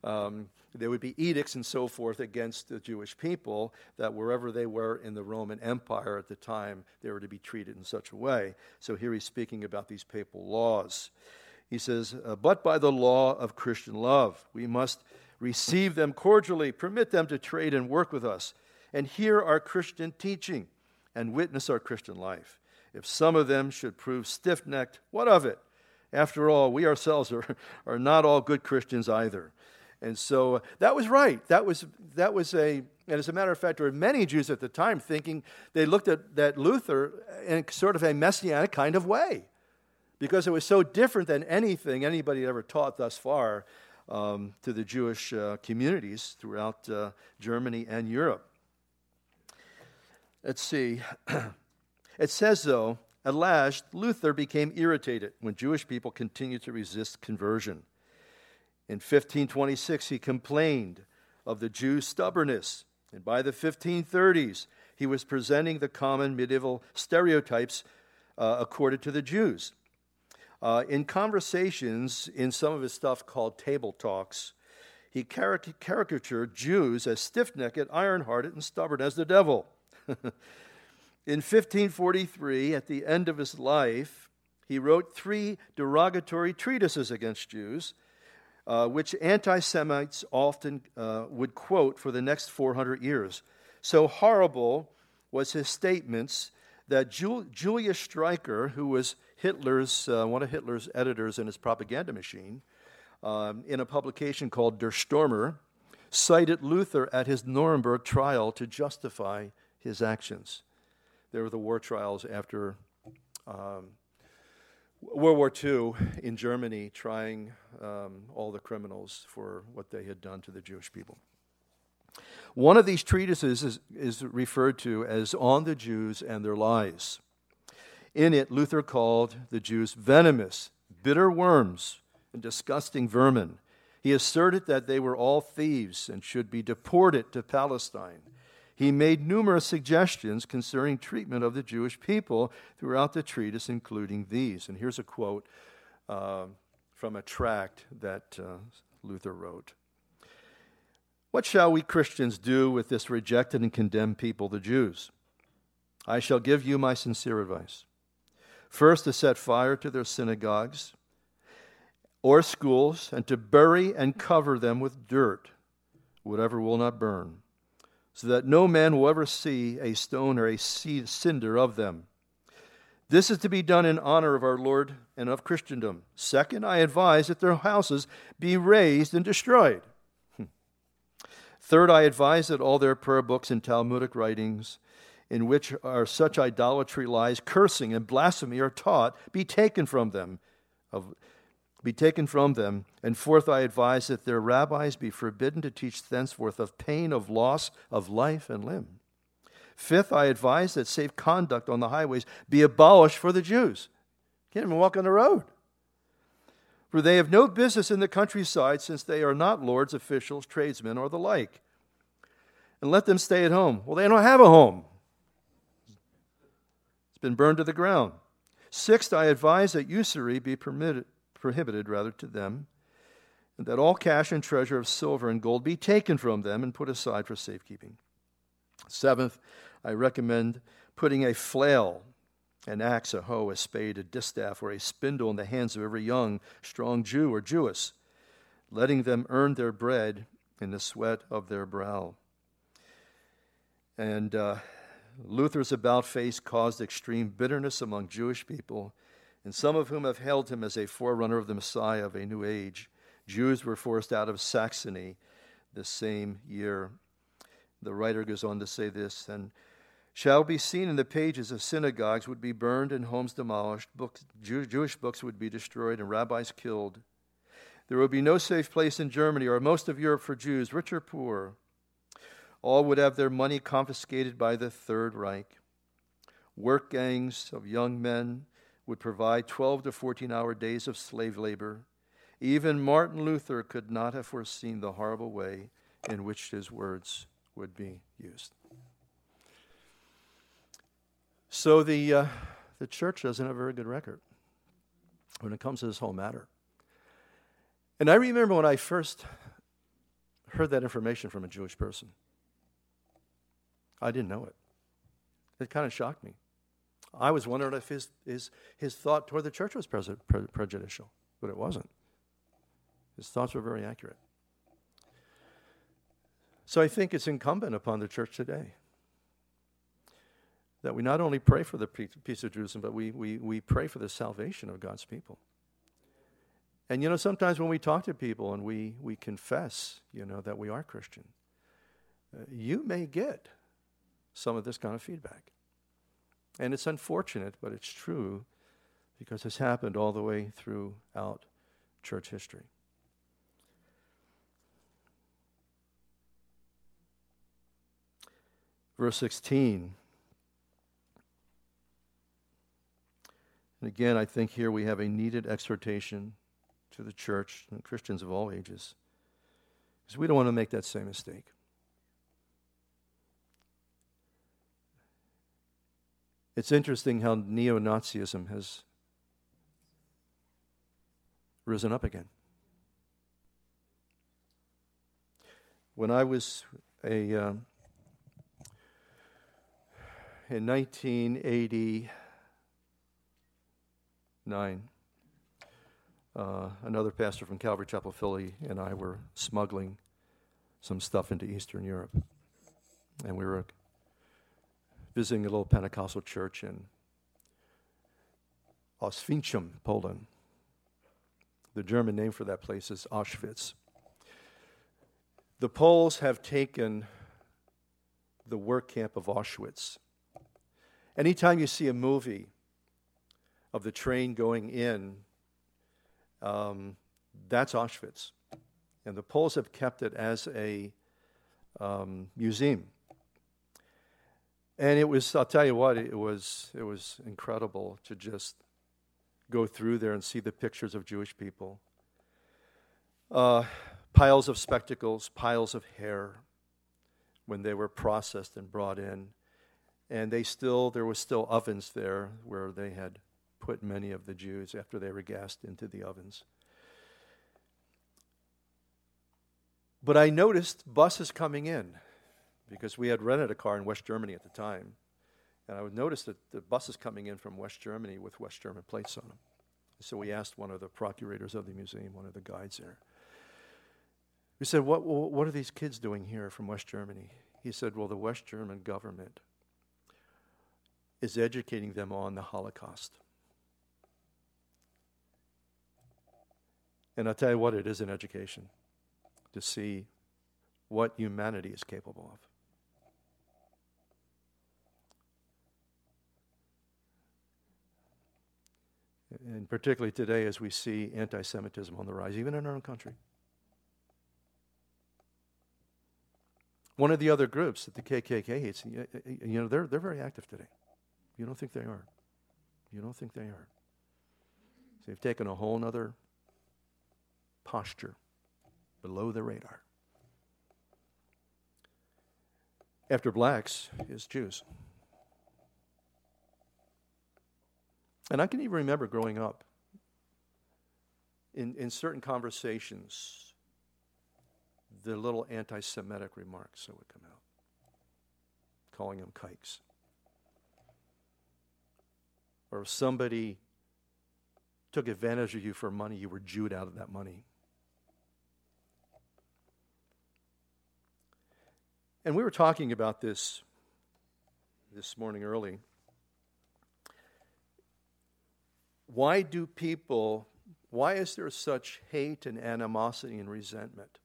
Um, there would be edicts and so forth against the Jewish people that wherever they were in the Roman Empire at the time, they were to be treated in such a way. So here he's speaking about these papal laws. He says, uh, But by the law of Christian love, we must receive them cordially, permit them to trade and work with us, and hear our Christian teaching and witness our Christian life. If some of them should prove stiff necked, what of it? After all, we ourselves are, are not all good Christians either. And so uh, that was right. That was, that was a, and as a matter of fact, there were many Jews at the time thinking they looked at that Luther in sort of a messianic kind of way because it was so different than anything anybody had ever taught thus far um, to the Jewish uh, communities throughout uh, Germany and Europe. Let's see. it says, though, at last, Luther became irritated when Jewish people continued to resist conversion. In 1526, he complained of the Jews' stubbornness, and by the 1530s, he was presenting the common medieval stereotypes uh, accorded to the Jews. Uh, in conversations in some of his stuff called Table Talks, he caricatured Jews as stiff necked, iron hearted, and stubborn as the devil. In 1543, at the end of his life, he wrote three derogatory treatises against Jews, uh, which anti Semites often uh, would quote for the next 400 years. So horrible was his statements that Jul- Julius Streicher, who was Hitler's, uh, one of Hitler's editors in his propaganda machine, um, in a publication called Der Stürmer, cited Luther at his Nuremberg trial to justify his actions. There were the war trials after um, World War II in Germany, trying um, all the criminals for what they had done to the Jewish people. One of these treatises is, is referred to as On the Jews and Their Lies. In it, Luther called the Jews venomous, bitter worms, and disgusting vermin. He asserted that they were all thieves and should be deported to Palestine he made numerous suggestions concerning treatment of the Jewish people throughout the treatise, including these. And here's a quote uh, from a tract that uh, Luther wrote. What shall we Christians do with this rejected and condemned people, the Jews? I shall give you my sincere advice. First, to set fire to their synagogues or schools, and to bury and cover them with dirt, whatever will not burn so that no man will ever see a stone or a cinder of them. This is to be done in honor of our Lord and of Christendom. Second, I advise that their houses be razed and destroyed. Hmm. Third, I advise that all their prayer books and Talmudic writings, in which are such idolatry lies, cursing, and blasphemy are taught, be taken from them. Of, be taken from them. And fourth, I advise that their rabbis be forbidden to teach thenceforth of pain of loss of life and limb. Fifth, I advise that safe conduct on the highways be abolished for the Jews. Can't even walk on the road. For they have no business in the countryside, since they are not lords, officials, tradesmen, or the like. And let them stay at home. Well, they don't have a home, it's been burned to the ground. Sixth, I advise that usury be permitted prohibited rather to them, and that all cash and treasure of silver and gold be taken from them and put aside for safekeeping. Seventh, I recommend putting a flail, an axe, a hoe, a spade, a distaff, or a spindle in the hands of every young, strong Jew or Jewess, letting them earn their bread in the sweat of their brow. And uh, Luther's about face caused extreme bitterness among Jewish people and some of whom have held him as a forerunner of the Messiah of a new age. Jews were forced out of Saxony the same year. The writer goes on to say this, and shall be seen in the pages of synagogues would be burned and homes demolished, books, Jew, Jewish books would be destroyed and rabbis killed. There would be no safe place in Germany or most of Europe for Jews, rich or poor. All would have their money confiscated by the Third Reich. Work gangs of young men would provide 12 to 14 hour days of slave labor. Even Martin Luther could not have foreseen the horrible way in which his words would be used. So the, uh, the church doesn't have a very good record when it comes to this whole matter. And I remember when I first heard that information from a Jewish person, I didn't know it. It kind of shocked me. I was wondering if his, his, his thought toward the church was pre- pre- prejudicial, but it wasn't. His thoughts were very accurate. So I think it's incumbent upon the church today that we not only pray for the peace of Jerusalem, but we, we, we pray for the salvation of God's people. And you know, sometimes when we talk to people and we, we confess, you know, that we are Christian, uh, you may get some of this kind of feedback. And it's unfortunate, but it's true because it's happened all the way throughout church history. Verse 16. And again, I think here we have a needed exhortation to the church and Christians of all ages. Because we don't want to make that same mistake. It's interesting how neo Nazism has risen up again. when I was a um, in 1989, uh, another pastor from Calvary Chapel, Philly, and I were smuggling some stuff into Eastern Europe. And we were visiting a little Pentecostal church in Oświęcim, Poland. The German name for that place is Auschwitz. The Poles have taken the work camp of Auschwitz. Anytime you see a movie of the train going in, um, that's Auschwitz. And the Poles have kept it as a um, museum. And it was, I'll tell you what, it was, it was incredible to just go through there and see the pictures of Jewish people. Uh, piles of spectacles, piles of hair when they were processed and brought in. And they still, there was still ovens there where they had put many of the Jews after they were gassed into the ovens. But I noticed buses coming in because we had rented a car in West Germany at the time. And I would notice that the buses coming in from West Germany with West German plates on them. So we asked one of the procurators of the museum, one of the guides there. We said, what, what are these kids doing here from West Germany? He said, Well, the West German government is educating them on the Holocaust. And I'll tell you what, it is an education to see what humanity is capable of. And particularly today, as we see anti Semitism on the rise, even in our own country. One of the other groups that the KKK hates, you know, they're, they're very active today. You don't think they are. You don't think they are. So they've taken a whole other posture below the radar. After blacks is Jews. And I can even remember growing up in, in certain conversations, the little anti Semitic remarks that would come out, calling them kikes. Or if somebody took advantage of you for money, you were Jewed out of that money. And we were talking about this this morning early. Why do people, why is there such hate and animosity and resentment?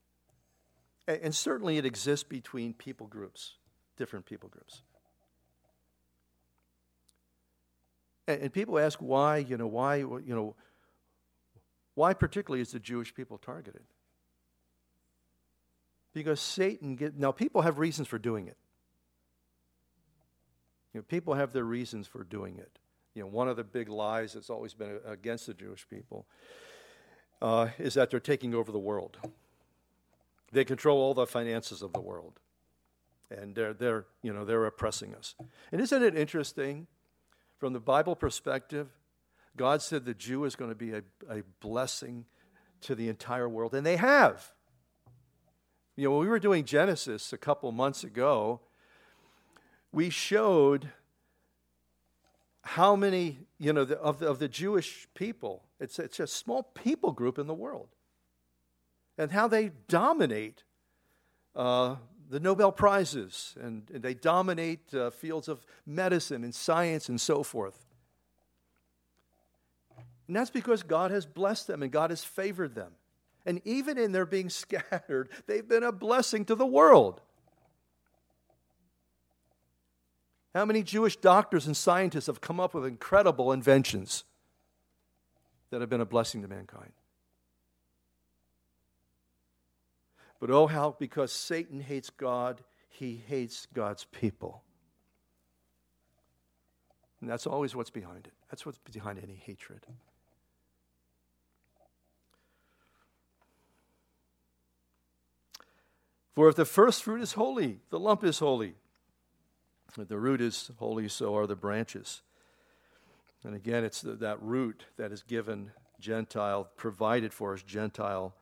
And, and certainly it exists between people groups, different people groups. And, and people ask why, you know, why, you know, why particularly is the Jewish people targeted? Because Satan get now people have reasons for doing it. You know, people have their reasons for doing it. You know, one of the big lies that's always been against the Jewish people uh, is that they're taking over the world. They control all the finances of the world, and they're they're you know they're oppressing us. And isn't it interesting, from the Bible perspective, God said the Jew is going to be a, a blessing to the entire world, and they have. You know, when we were doing Genesis a couple months ago, we showed how many, you know, the, of, the, of the Jewish people, it's, it's a small people group in the world, and how they dominate uh, the Nobel Prizes and, and they dominate uh, fields of medicine and science and so forth. And that's because God has blessed them and God has favored them. And even in their being scattered, they've been a blessing to the world. How many Jewish doctors and scientists have come up with incredible inventions that have been a blessing to mankind? But oh, how because Satan hates God, he hates God's people. And that's always what's behind it. That's what's behind any hatred. For if the first fruit is holy, the lump is holy. If the root is holy, so are the branches. And again, it's the, that root that is given Gentile, provided for us Gentile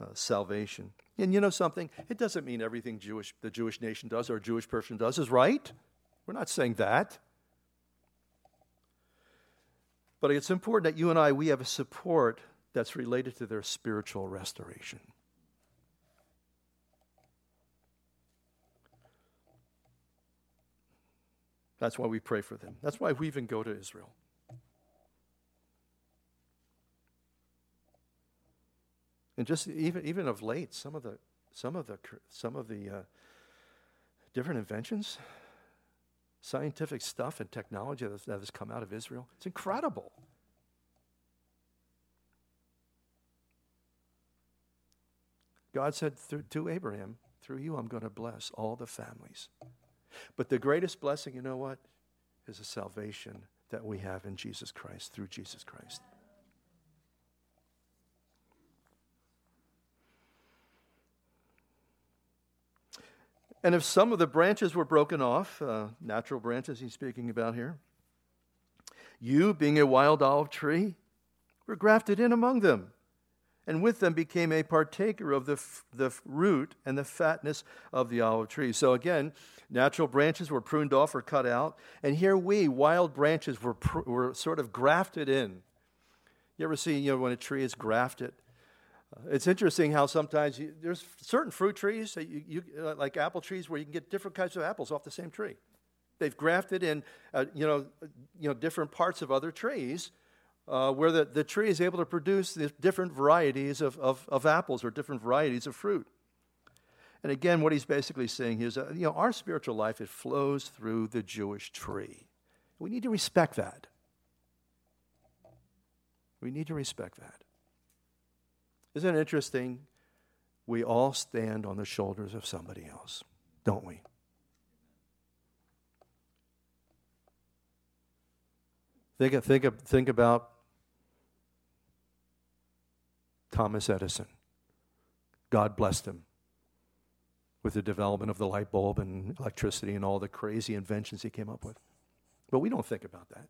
uh, salvation. And you know something? It doesn't mean everything Jewish, the Jewish nation does or a Jewish person does is right. We're not saying that. But it's important that you and I, we have a support that's related to their spiritual restoration. That's why we pray for them. That's why we even go to Israel. And just even even of late, some of the some of the some of the uh, different inventions, scientific stuff and technology that has come out of Israel, it's incredible. God said to Abraham, through you, I'm going to bless all the families. But the greatest blessing, you know what? Is the salvation that we have in Jesus Christ, through Jesus Christ. And if some of the branches were broken off, uh, natural branches he's speaking about here, you, being a wild olive tree, were grafted in among them and with them became a partaker of the, f- the root and the fatness of the olive tree. So again, natural branches were pruned off or cut out, and here we, wild branches, were, pr- were sort of grafted in. You ever see, you know, when a tree is grafted? Uh, it's interesting how sometimes you, there's certain fruit trees, that you, you, uh, like apple trees, where you can get different kinds of apples off the same tree. They've grafted in, uh, you, know, you know, different parts of other trees uh, where the, the tree is able to produce the different varieties of, of, of, apples or different varieties of fruit. And again, what he's basically saying is, uh, you know, our spiritual life, it flows through the Jewish tree. We need to respect that. We need to respect that. Isn't it interesting? We all stand on the shoulders of somebody else, don't we? Think, think, think about Thomas Edison. God blessed him with the development of the light bulb and electricity and all the crazy inventions he came up with. But we don't think about that.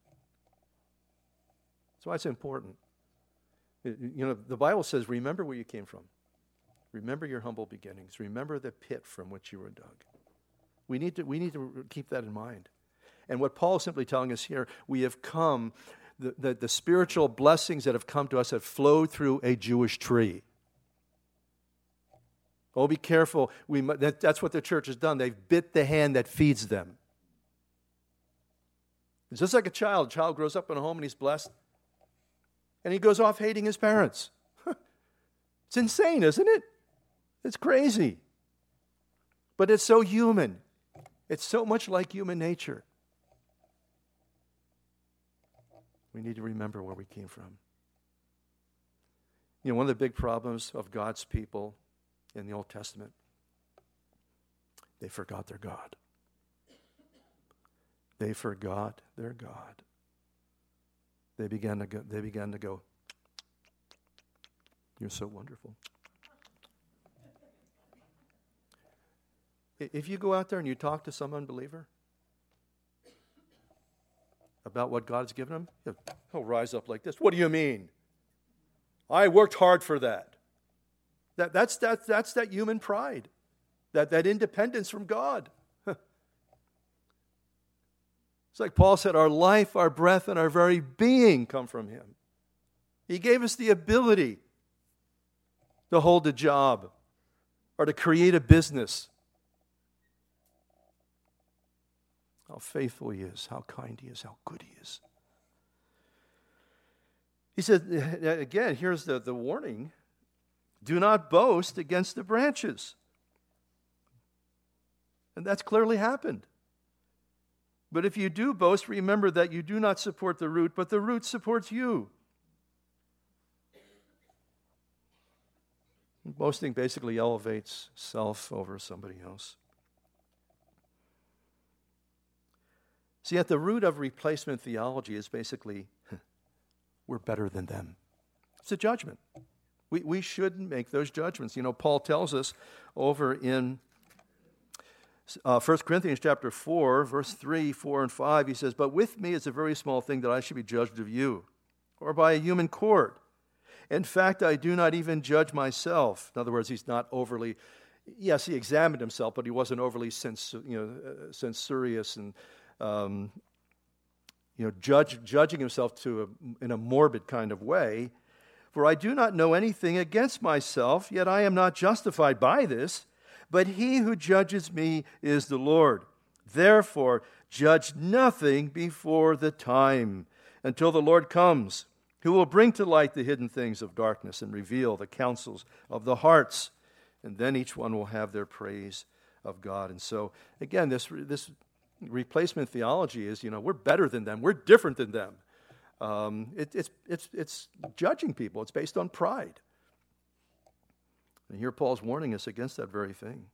That's why it's important. You know, the Bible says, remember where you came from. Remember your humble beginnings. Remember the pit from which you were dug. We need to, we need to keep that in mind. And what Paul is simply telling us here, we have come the, the, the spiritual blessings that have come to us have flowed through a Jewish tree. Oh, be careful. We, that, that's what the church has done. They've bit the hand that feeds them. It's just like a child. A child grows up in a home and he's blessed, and he goes off hating his parents. it's insane, isn't it? It's crazy. But it's so human. It's so much like human nature. We need to remember where we came from. You know, one of the big problems of God's people in the Old Testament, they forgot their God. They forgot their God. They began to go, they began to go, You're so wonderful. If you go out there and you talk to some unbeliever, about what God's given him, he'll rise up like this. What do you mean? I worked hard for that. that that's, that, that's that human pride, that, that independence from God. it's like Paul said our life, our breath, and our very being come from him. He gave us the ability to hold a job or to create a business how faithful he is, how kind he is, how good he is. He said, again, here's the, the warning do not boast against the branches. And that's clearly happened. But if you do boast, remember that you do not support the root, but the root supports you. Boasting basically elevates self over somebody else. See, at the root of replacement theology is basically we're better than them. It's a judgment. We, we shouldn't make those judgments. You know, Paul tells us over in uh, 1 Corinthians chapter 4, verse 3, 4, and 5, he says, But with me it's a very small thing that I should be judged of you, or by a human court. In fact, I do not even judge myself. In other words, he's not overly, yes, he examined himself, but he wasn't overly you know, uh, censorious and um, you know, judge, judging himself to a, in a morbid kind of way. For I do not know anything against myself, yet I am not justified by this. But he who judges me is the Lord. Therefore, judge nothing before the time, until the Lord comes, who will bring to light the hidden things of darkness and reveal the counsels of the hearts. And then each one will have their praise of God. And so, again, this, this replacement theology is, you know, we're better than them, we're different than them. Um, it, it's, it's, it's judging people, it's based on pride. And here Paul's warning us against that very thing.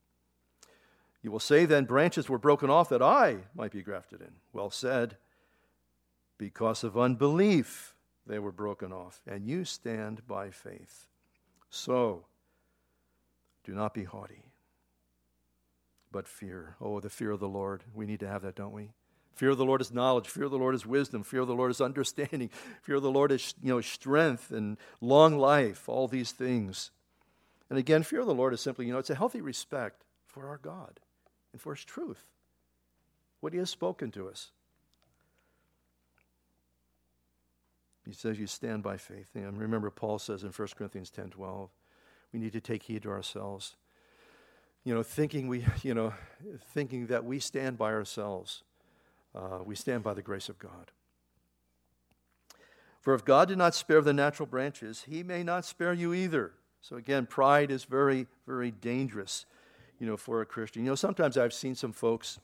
You will say then, branches were broken off that I might be grafted in. Well said. Because of unbelief, they were broken off, and you stand by faith. So, do not be haughty, but fear. Oh, the fear of the Lord. We need to have that, don't we? Fear of the Lord is knowledge. Fear of the Lord is wisdom. Fear of the Lord is understanding. Fear of the Lord is you know, strength and long life, all these things. And again, fear of the Lord is simply, you know, it's a healthy respect for our God and for His truth, what He has spoken to us. He says you stand by faith. And remember, Paul says in 1 Corinthians 10 12, we need to take heed to ourselves. You know, thinking we, you know, thinking that we stand by ourselves. Uh, we stand by the grace of God. For if God did not spare the natural branches, he may not spare you either. So again, pride is very, very dangerous, you know, for a Christian. You know, sometimes I've seen some folks,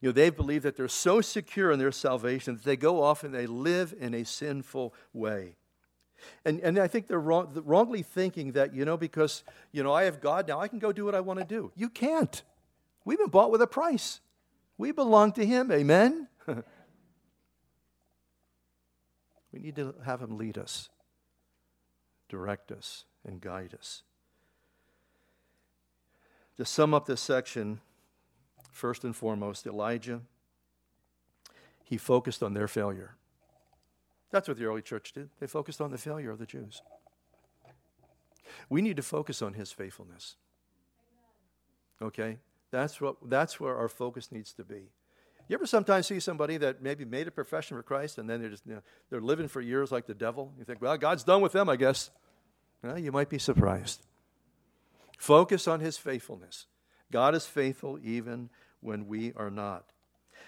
you know, they believe that they're so secure in their salvation that they go off and they live in a sinful way. And, and I think they're wrong, wrongly thinking that, you know, because, you know, I have God now, I can go do what I want to do. You can't. We've been bought with a price. We belong to Him. Amen? we need to have Him lead us direct us, and guide us. To sum up this section, first and foremost, Elijah, he focused on their failure. That's what the early church did. They focused on the failure of the Jews. We need to focus on his faithfulness. Okay? That's, what, that's where our focus needs to be. You ever sometimes see somebody that maybe made a profession for Christ and then they're just, you know, they're living for years like the devil? You think, well, God's done with them, I guess. Well, you might be surprised. Focus on his faithfulness. God is faithful even when we are not.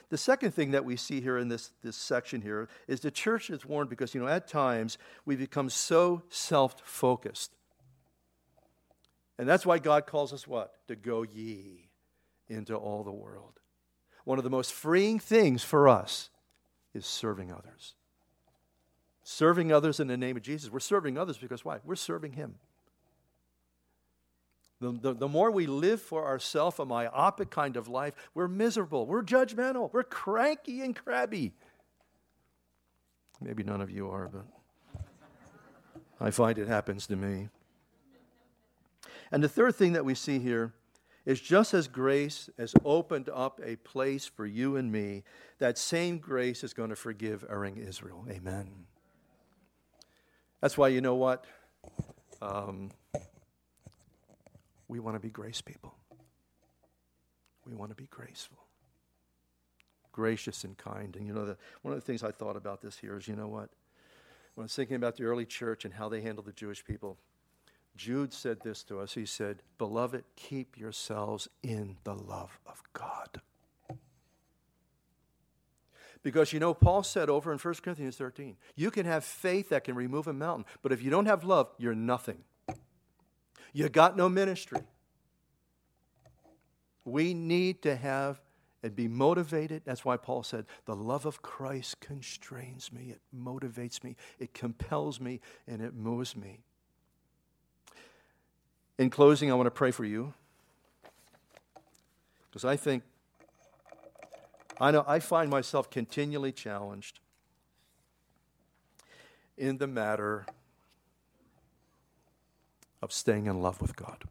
The second thing that we see here in this, this section here is the church is warned because, you know, at times we become so self focused. And that's why God calls us what? To go ye into all the world one of the most freeing things for us is serving others. Serving others in the name of Jesus. We're serving others because why? We're serving Him. The, the, the, more we live for ourselves, a myopic kind of life, we're miserable, we're judgmental, we're cranky and crabby. Maybe none of you are, but I find it happens to me. And the third thing that we see here is just as grace has opened up a place for you and me, that same grace is going to forgive erring Israel. Amen. That's why, you know what? Um, we want to be grace people. We want to be graceful, gracious and kind. And you know, the, one of the things I thought about this here is you know what? When I was thinking about the early church and how they handled the Jewish people, Jude said this to us. He said, Beloved, keep yourselves in the love of God. Because you know, Paul said over in 1 Corinthians 13, you can have faith that can remove a mountain, but if you don't have love, you're nothing. You got no ministry. We need to have and be motivated. That's why Paul said, The love of Christ constrains me, it motivates me, it compels me, and it moves me. In closing, I want to pray for you. Because I think, I know I find myself continually challenged in the matter of staying in love with God.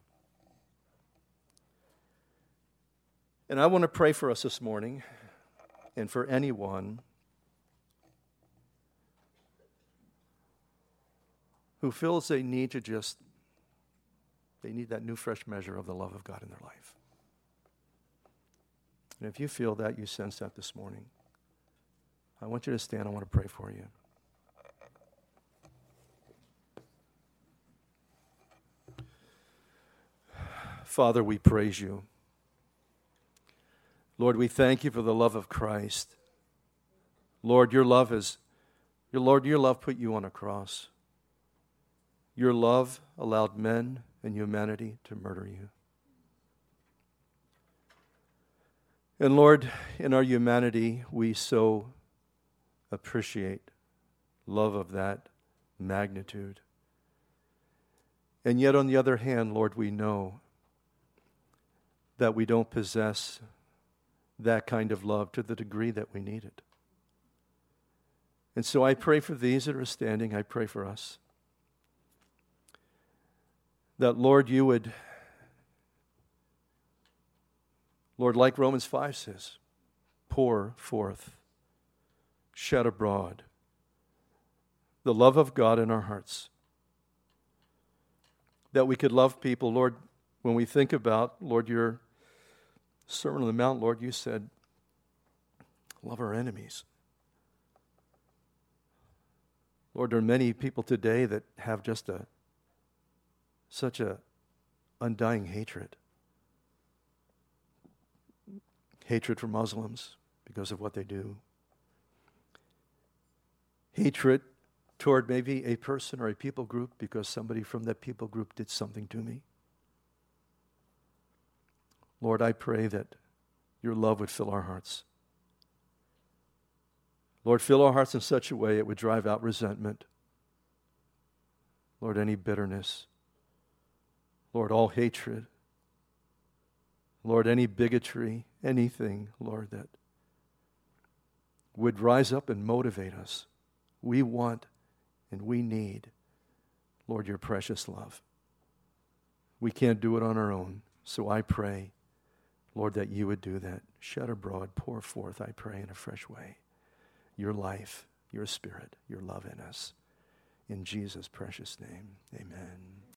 And I want to pray for us this morning and for anyone who feels they need to just, they need that new fresh measure of the love of God in their life. And if you feel that, you sense that this morning, I want you to stand. I want to pray for you. Father, we praise you. Lord, we thank you for the love of Christ. Lord, your love is, your Lord, your love put you on a cross. Your love allowed men and humanity to murder you. And Lord, in our humanity, we so appreciate love of that magnitude. And yet, on the other hand, Lord, we know that we don't possess that kind of love to the degree that we need it. And so I pray for these that are standing, I pray for us. That, Lord, you would, Lord, like Romans 5 says, pour forth, shed abroad the love of God in our hearts. That we could love people, Lord, when we think about, Lord, your Sermon on the Mount, Lord, you said, love our enemies. Lord, there are many people today that have just a such a undying hatred. Hatred for Muslims because of what they do. Hatred toward maybe a person or a people group because somebody from that people group did something to me. Lord, I pray that your love would fill our hearts. Lord, fill our hearts in such a way it would drive out resentment. Lord, any bitterness. Lord, all hatred. Lord, any bigotry, anything, Lord, that would rise up and motivate us. We want and we need, Lord, your precious love. We can't do it on our own. So I pray Lord, that you would do that. Shed abroad, pour forth, I pray, in a fresh way, your life, your spirit, your love in us. In Jesus' precious name, amen.